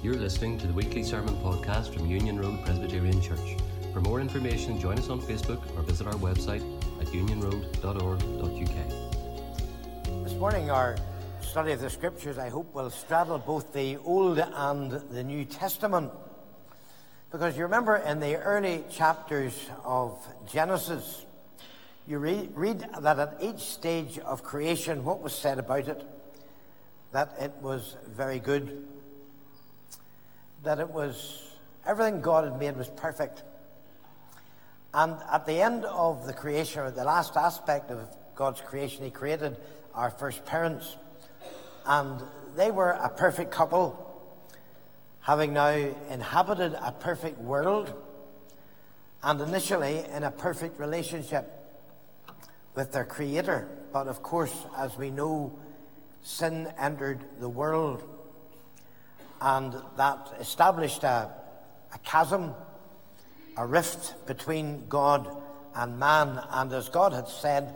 You're listening to the weekly sermon podcast from Union Road Presbyterian Church. For more information, join us on Facebook or visit our website at unionroad.org.uk. This morning, our study of the scriptures, I hope, will straddle both the Old and the New Testament. Because you remember in the early chapters of Genesis, you read, read that at each stage of creation, what was said about it? That it was very good. That it was, everything God had made was perfect. And at the end of the creation, or the last aspect of God's creation, He created our first parents. And they were a perfect couple, having now inhabited a perfect world, and initially in a perfect relationship with their Creator. But of course, as we know, sin entered the world, and that established a, a chasm a rift between God and man. And as God had said,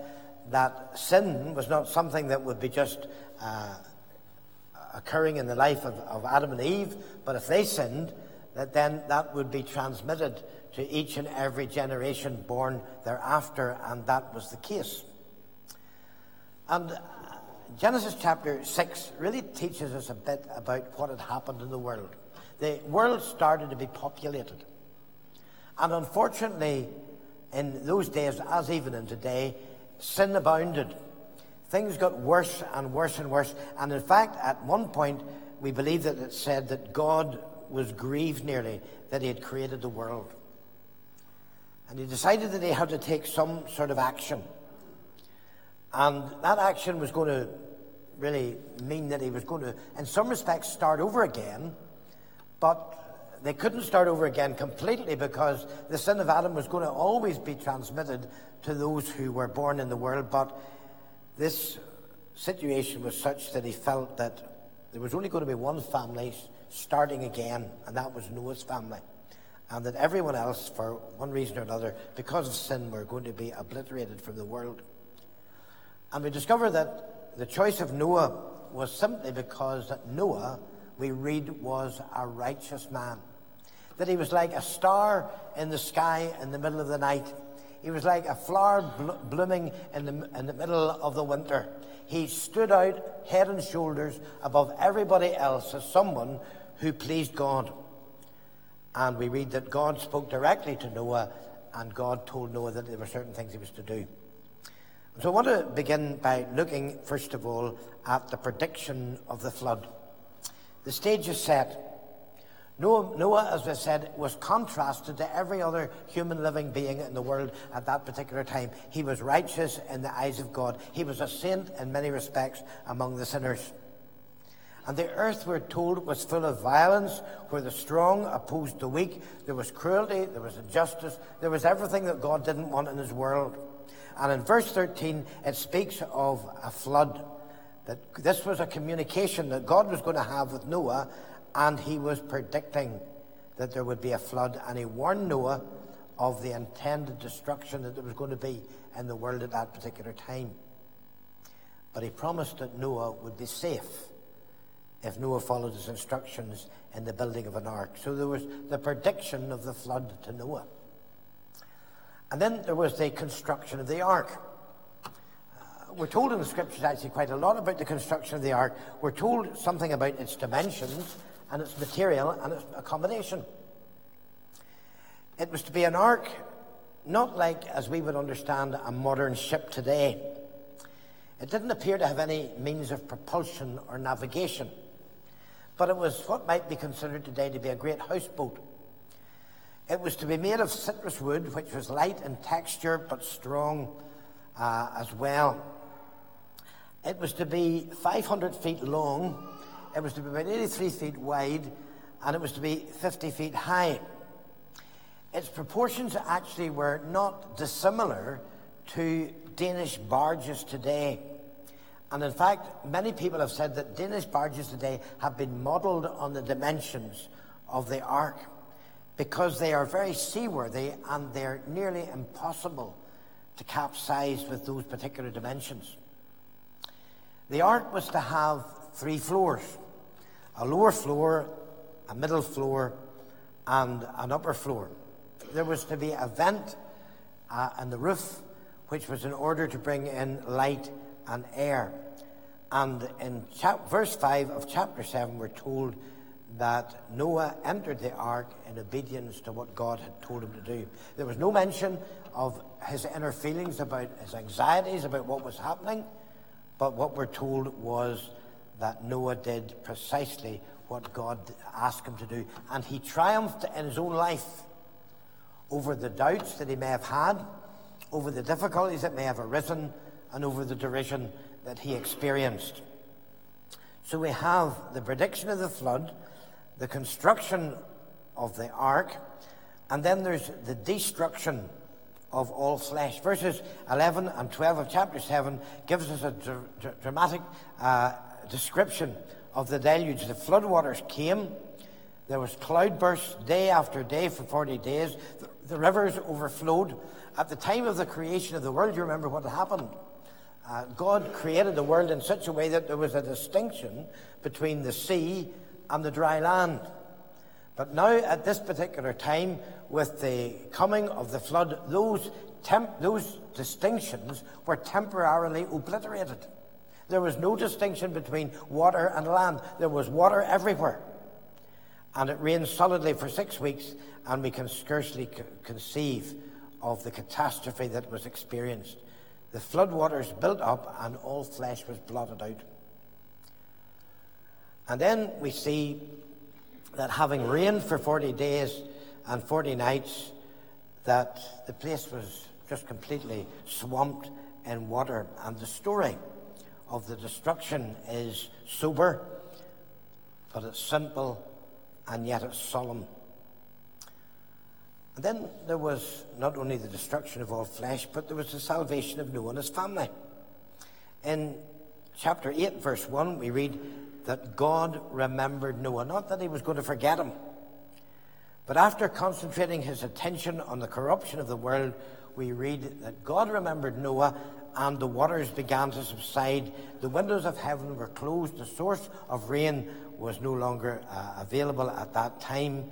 that sin was not something that would be just uh, occurring in the life of, of Adam and Eve, but if they sinned, that then that would be transmitted to each and every generation born thereafter, and that was the case. And Genesis chapter 6 really teaches us a bit about what had happened in the world. The world started to be populated. And unfortunately, in those days, as even in today, sin abounded. Things got worse and worse and worse. And in fact, at one point, we believe that it said that God was grieved nearly that he had created the world. And he decided that he had to take some sort of action. And that action was going to really mean that he was going to, in some respects, start over again. But they couldn't start over again completely because the sin of Adam was going to always be transmitted to those who were born in the world. But this situation was such that he felt that there was only going to be one family starting again, and that was Noah's family. And that everyone else, for one reason or another, because of sin, were going to be obliterated from the world. And we discover that the choice of Noah was simply because that Noah, we read, was a righteous man that he was like a star in the sky in the middle of the night. He was like a flower blo- blooming in the, in the middle of the winter. He stood out head and shoulders above everybody else as someone who pleased God. And we read that God spoke directly to Noah, and God told Noah that there were certain things he was to do. So I want to begin by looking, first of all, at the prediction of the flood. The stage is set. Noah, Noah, as I said, was contrasted to every other human living being in the world at that particular time. He was righteous in the eyes of God. He was a saint in many respects among the sinners. And the earth, we're told, was full of violence, where the strong opposed the weak. There was cruelty, there was injustice, there was everything that God didn't want in his world. And in verse 13, it speaks of a flood. That this was a communication that God was going to have with Noah and he was predicting that there would be a flood, and he warned Noah of the intended destruction that there was going to be in the world at that particular time. But he promised that Noah would be safe if Noah followed his instructions in the building of an ark. So there was the prediction of the flood to Noah. And then there was the construction of the ark. Uh, we're told in the scriptures actually quite a lot about the construction of the ark. We're told something about its dimensions and its material and its accommodation. It was to be an ark, not like as we would understand a modern ship today. It didn't appear to have any means of propulsion or navigation, but it was what might be considered today to be a great houseboat. It was to be made of cypress wood, which was light in texture but strong uh, as well. It was to be 500 feet long it was to be about 83 feet wide and it was to be 50 feet high. Its proportions actually were not dissimilar to Danish barges today. And in fact, many people have said that Danish barges today have been modeled on the dimensions of the ark because they are very seaworthy and they're nearly impossible to capsize with those particular dimensions. The ark was to have three floors a lower floor a middle floor, and an upper floor. There was to be a vent uh, in the roof, which was in order to bring in light and air. And in chap- verse 5 of chapter 7, we're told that Noah entered the ark in obedience to what God had told him to do. There was no mention of his inner feelings about his anxieties about what was happening, but what we're told was that Noah did precisely what God asked him to do. And he triumphed in his own life over the doubts that he may have had, over the difficulties that may have arisen, and over the derision that he experienced. So we have the prediction of the flood, the construction of the ark, and then there's the destruction of all flesh. Verses 11 and 12 of chapter 7 gives us a dr- dr- dramatic uh, description of the deluge. The floodwaters came. There was cloudbursts day after day for 40 days. The, the rivers overflowed. At the time of the creation of the world, you remember what happened. Uh, God created the world in such a way that there was a distinction between the sea and the dry land. But now, at this particular time, with the coming of the flood, those, temp- those distinctions were temporarily obliterated. There was no distinction between water and land. There was water everywhere. And it rained solidly for six weeks, and we can scarcely c- conceive of the catastrophe that was experienced. The floodwaters built up, and all flesh was blotted out. And then we see that having rained for 40 days and 40 nights, that the place was just completely swamped in water. And the story of the destruction is sober, but it's simple and yet it's solemn. And then there was not only the destruction of all flesh, but there was the salvation of Noah and his family. In chapter 8, verse 1, we read that God remembered Noah, not that he was going to forget him. But after concentrating his attention on the corruption of the world, we read that God remembered Noah and the waters began to subside. The windows of heaven were closed. The source of rain was no longer uh, available at that time,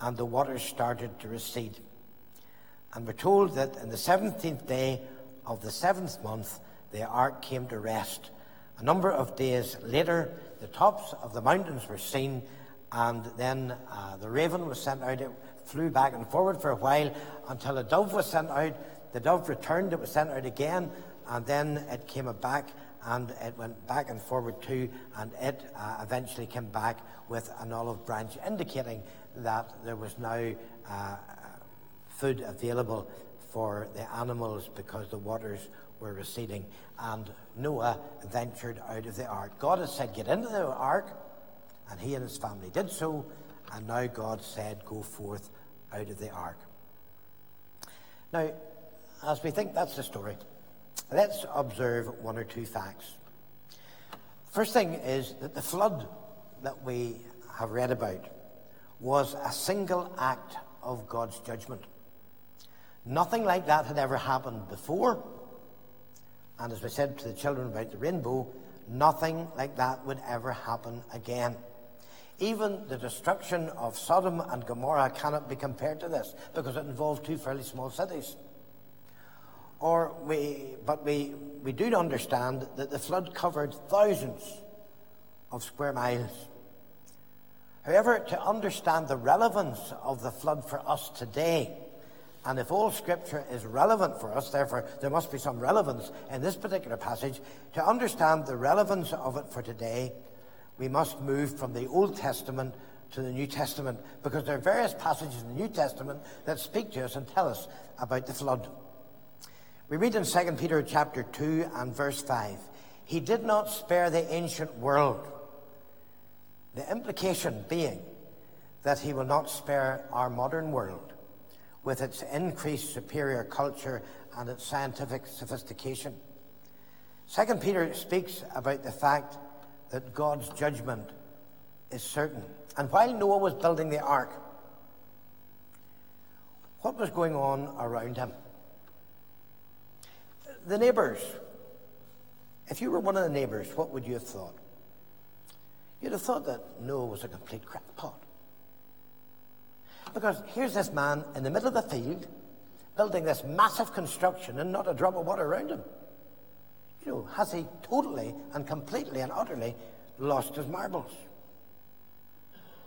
and the waters started to recede. And we're told that in the 17th day of the seventh month, the ark came to rest. A number of days later, the tops of the mountains were seen, and then uh, the raven was sent out. It flew back and forward for a while until a dove was sent out. The dove returned, it was sent out again, and then it came back and it went back and forward too, and it uh, eventually came back with an olive branch, indicating that there was now uh, food available for the animals because the waters were receding. And Noah ventured out of the ark. God had said, Get into the ark, and he and his family did so, and now God said, Go forth out of the ark. Now, as we think that's the story, let's observe one or two facts. First thing is that the flood that we have read about was a single act of God's judgment. Nothing like that had ever happened before. And as we said to the children about the rainbow, nothing like that would ever happen again. Even the destruction of Sodom and Gomorrah cannot be compared to this because it involved two fairly small cities. Or we, but we, we do understand that the flood covered thousands of square miles. However, to understand the relevance of the flood for us today, and if all scripture is relevant for us, therefore there must be some relevance in this particular passage, to understand the relevance of it for today, we must move from the Old Testament to the New Testament because there are various passages in the New Testament that speak to us and tell us about the flood. We read in 2 Peter chapter 2 and verse 5, He did not spare the ancient world. The implication being that He will not spare our modern world with its increased superior culture and its scientific sophistication. Second Peter speaks about the fact that God's judgment is certain. And while Noah was building the ark, what was going on around him? The neighbors. If you were one of the neighbors, what would you have thought? You'd have thought that Noah was a complete crackpot. Because here's this man in the middle of the field building this massive construction and not a drop of water around him. You know, has he totally and completely and utterly lost his marbles?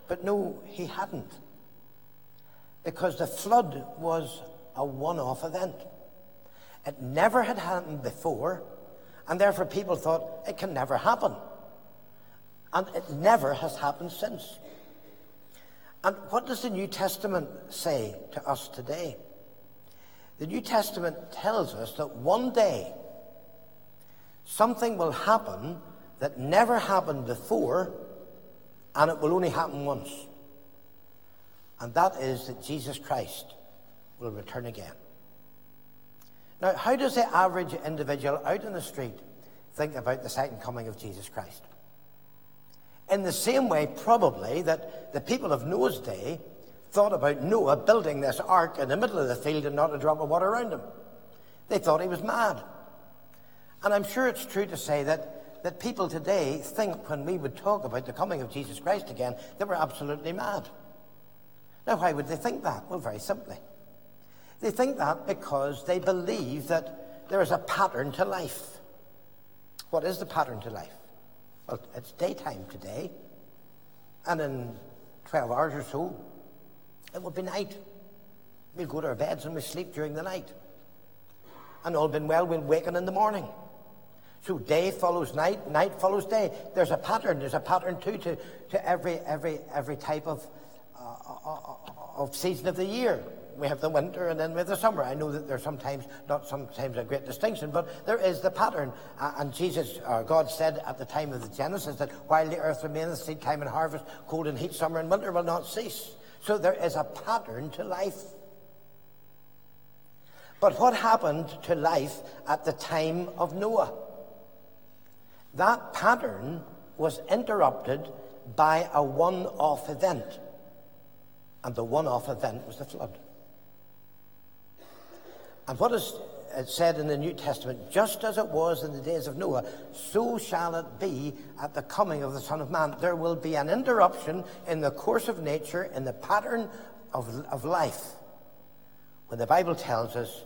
But no, he hadn't. Because the flood was a one off event. It never had happened before, and therefore people thought it can never happen. And it never has happened since. And what does the New Testament say to us today? The New Testament tells us that one day something will happen that never happened before, and it will only happen once. And that is that Jesus Christ will return again. Now, how does the average individual out in the street think about the second coming of Jesus Christ? In the same way, probably, that the people of Noah's day thought about Noah building this ark in the middle of the field and not a drop of water around him. They thought he was mad. And I'm sure it's true to say that, that people today think when we would talk about the coming of Jesus Christ again that we're absolutely mad. Now, why would they think that? Well, very simply. They think that because they believe that there is a pattern to life. What is the pattern to life? Well, it's daytime today, and in 12 hours or so, it will be night. We'll go to our beds and we'll sleep during the night. And all been well, we'll waken in the morning. So day follows night, night follows day. There's a pattern. There's a pattern too to, to every every every type of uh, uh, uh of season of the year. We have the winter and then we have the summer. I know that there's sometimes not sometimes a great distinction, but there is the pattern. Uh, and Jesus, or God said at the time of the Genesis that while the earth remaineth, seed time and harvest, cold and heat, summer and winter will not cease. So there is a pattern to life. But what happened to life at the time of Noah? That pattern was interrupted by a one off event. And the one off event was the flood. And what is it said in the New Testament, just as it was in the days of Noah, so shall it be at the coming of the Son of Man. There will be an interruption in the course of nature, in the pattern of, of life, when the Bible tells us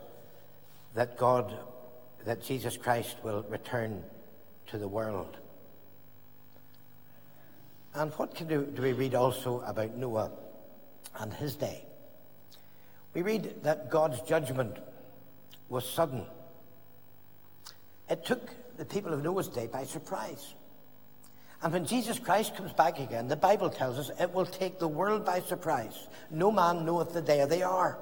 that God, that Jesus Christ will return to the world. And what can do, do we read also about Noah and his day? We read that God's judgment was sudden. It took the people of Noah's day by surprise. And when Jesus Christ comes back again, the Bible tells us it will take the world by surprise. No man knoweth the day or the hour.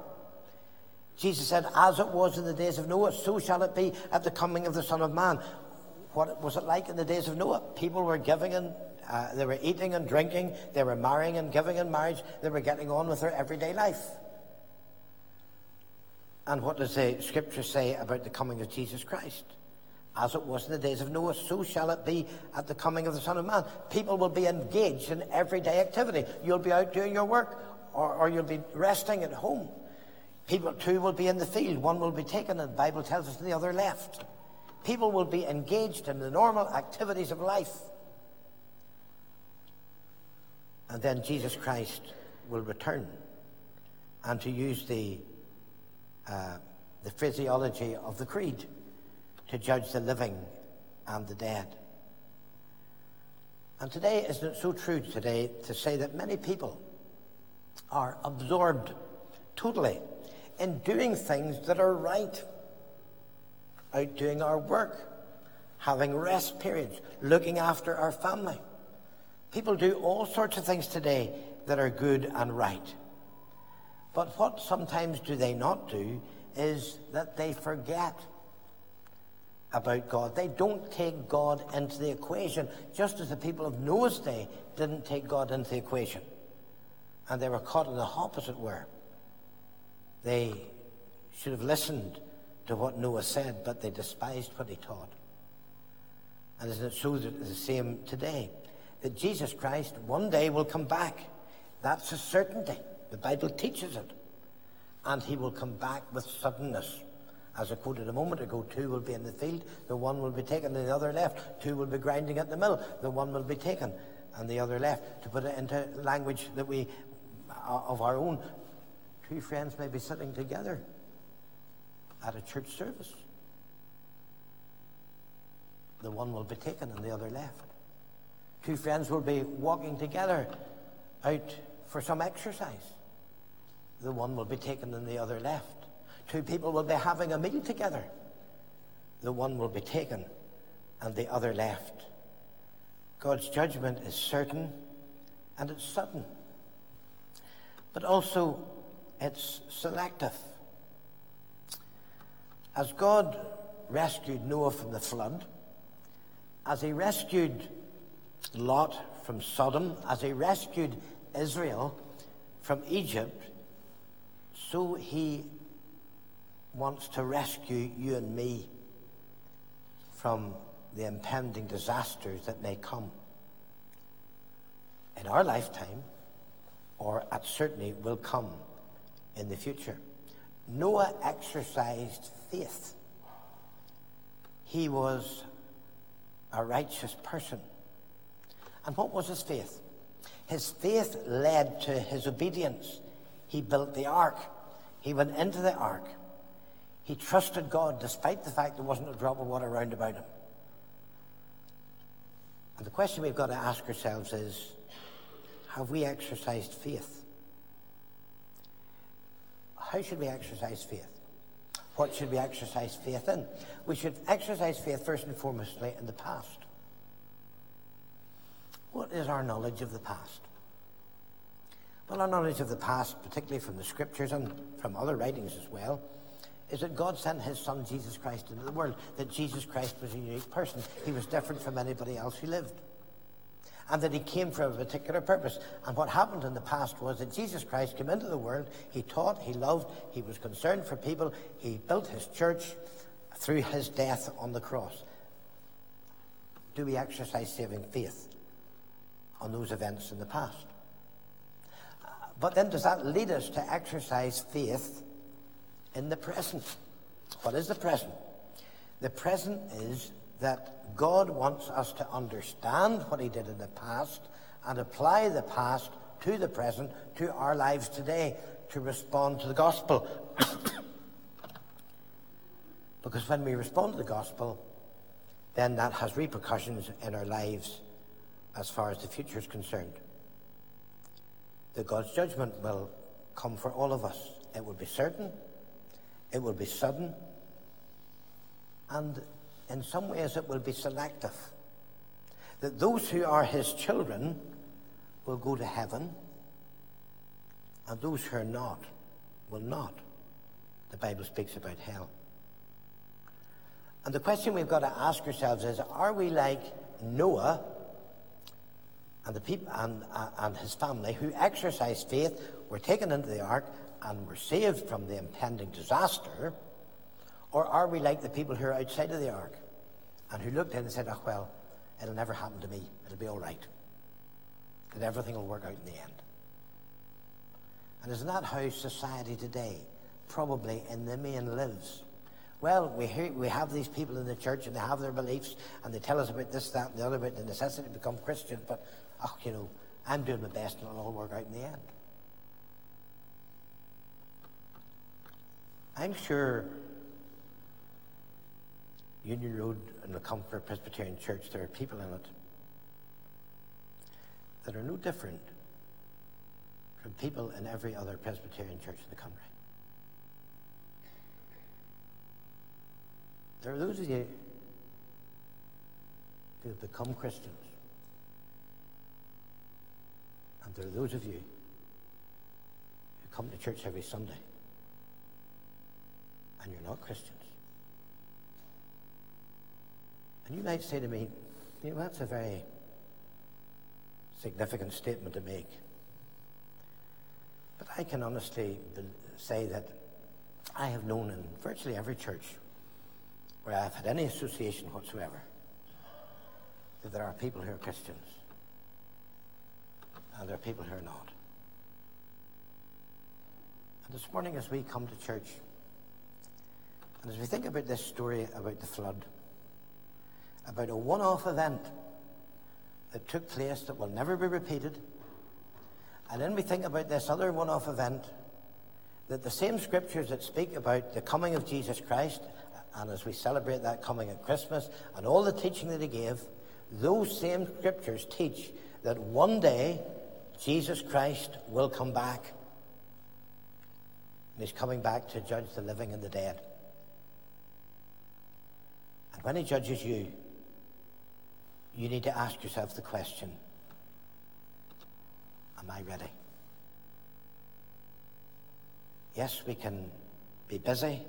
Jesus said, As it was in the days of Noah, so shall it be at the coming of the Son of Man. What was it like in the days of Noah? People were giving and uh, they were eating and drinking, they were marrying and giving in marriage, they were getting on with their everyday life. And what does the scripture say about the coming of Jesus Christ? As it was in the days of Noah, so shall it be at the coming of the Son of Man. People will be engaged in everyday activity. You'll be out doing your work, or, or you'll be resting at home. People, two will be in the field, one will be taken, and the Bible tells us the other left. People will be engaged in the normal activities of life. And then Jesus Christ will return. And to use the uh, the physiology of the creed to judge the living and the dead. And today, isn't it so true today to say that many people are absorbed totally in doing things that are right, out doing our work, having rest periods, looking after our family. People do all sorts of things today that are good and right. But what sometimes do they not do is that they forget about God. They don't take God into the equation, just as the people of Noah's day didn't take God into the equation. And they were caught in the opposite where they should have listened to what Noah said, but they despised what he taught. And isn't it so the same today? That Jesus Christ one day will come back. That's a certainty. The Bible teaches it. And he will come back with suddenness. As I quoted a moment ago, two will be in the field, the one will be taken, and the other left. Two will be grinding at the mill, the one will be taken, and the other left. To put it into language that we, uh, of our own, Two friends may be sitting together at a church service. The one will be taken and the other left. Two friends will be walking together out for some exercise. The one will be taken and the other left. Two people will be having a meal together. The one will be taken and the other left. God's judgment is certain and it's sudden. But also, it's selective. As God rescued Noah from the flood, as he rescued Lot from Sodom, as he rescued Israel from Egypt, so he wants to rescue you and me from the impending disasters that may come in our lifetime or at certainly will come in the future. Noah exercised faith. He was a righteous person. And what was his faith? His faith led to his obedience. He built the ark. He went into the ark. He trusted God despite the fact there wasn't a drop of water around about him. And the question we've got to ask ourselves is have we exercised faith? How should we exercise faith? What should we exercise faith in? We should exercise faith first and foremostly in the past. What is our knowledge of the past? Well, our knowledge of the past, particularly from the scriptures and from other writings as well, is that God sent his son Jesus Christ into the world, that Jesus Christ was a unique person. He was different from anybody else who lived and that he came for a particular purpose. And what happened in the past was that Jesus Christ came into the world, he taught, he loved, he was concerned for people, he built his church through his death on the cross. Do we exercise saving faith on those events in the past? But then does that lead us to exercise faith in the present? What is the present? The present is that God wants us to understand what He did in the past and apply the past to the present, to our lives today, to respond to the gospel. because when we respond to the gospel, then that has repercussions in our lives as far as the future is concerned. That God's judgment will come for all of us. It will be certain, it will be sudden, and in some ways it will be selective. That those who are his children will go to heaven, and those who are not will not. The Bible speaks about hell. And the question we've got to ask ourselves is are we like Noah and, the people, and, uh, and his family who exercised faith, were taken into the ark, and were saved from the impending disaster? Or are we like the people who are outside of the ark and who looked in and said, oh, well, it'll never happen to me. It'll be all right. That everything will work out in the end. And isn't that how society today probably in the main lives? Well, we, hear, we have these people in the church and they have their beliefs and they tell us about this, that, and the other, about the necessity to become Christians, but, oh, you know, I'm doing my best and it'll all work out in the end. I'm sure Union Road and the Comfort Presbyterian Church, there are people in it that are no different from people in every other Presbyterian church in the country. There are those of you who have become Christians. And there are those of you who come to church every Sunday and you're not Christians. And you might say to me, you know, that's a very significant statement to make. But I can honestly say that I have known in virtually every church where I've had any association whatsoever that there are people who are Christians and there are people who are not. And this morning, as we come to church, and as we think about this story about the flood, about a one off event that took place that will never be repeated. And then we think about this other one off event that the same scriptures that speak about the coming of Jesus Christ, and as we celebrate that coming at Christmas, and all the teaching that he gave, those same scriptures teach that one day Jesus Christ will come back. And he's coming back to judge the living and the dead. And when he judges you, you need to ask yourself the question Am I ready? Yes, we can be busy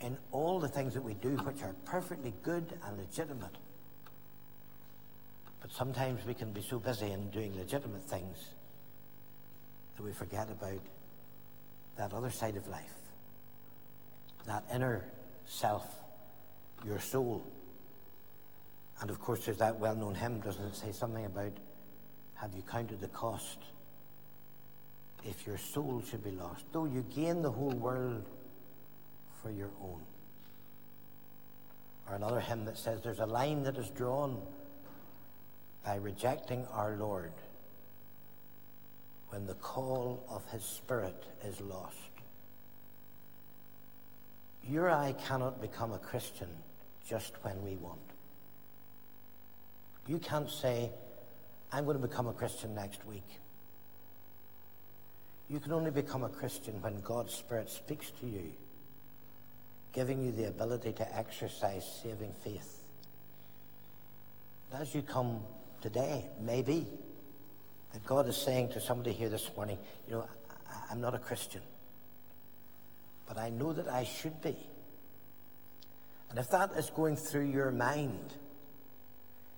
in all the things that we do, which are perfectly good and legitimate. But sometimes we can be so busy in doing legitimate things that we forget about that other side of life, that inner self, your soul. And of course, there's that well known hymn, doesn't it say something about have you counted the cost? If your soul should be lost, though you gain the whole world for your own. Or another hymn that says there's a line that is drawn by rejecting our Lord when the call of his Spirit is lost. You or I cannot become a Christian just when we want. You can't say, I'm going to become a Christian next week. You can only become a Christian when God's Spirit speaks to you, giving you the ability to exercise saving faith. As you come today, maybe, that God is saying to somebody here this morning, you know, I'm not a Christian, but I know that I should be. And if that is going through your mind,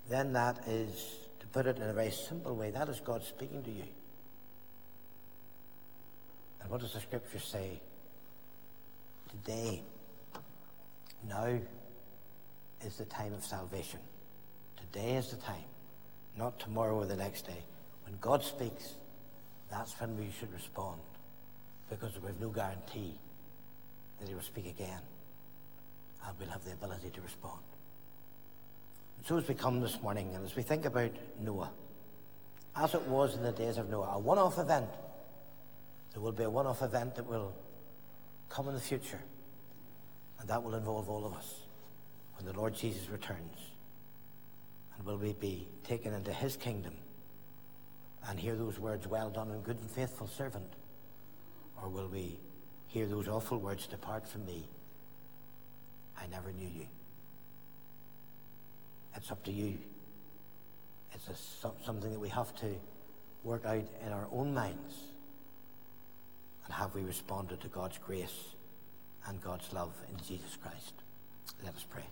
then that is, to put it in a very simple way, that is God speaking to you. And what does the scripture say? Today, now is the time of salvation. Today is the time not tomorrow or the next day. When God speaks, that's when we should respond because we have no guarantee that He will speak again and we'll have the ability to respond. And so as we come this morning and as we think about Noah, as it was in the days of Noah, a one off event, there will be a one off event that will come in the future, and that will involve all of us when the Lord Jesus returns. Will we be taken into his kingdom and hear those words, well done and good and faithful servant? Or will we hear those awful words, depart from me? I never knew you. It's up to you. It's a, something that we have to work out in our own minds. And have we responded to God's grace and God's love in Jesus Christ? Let us pray.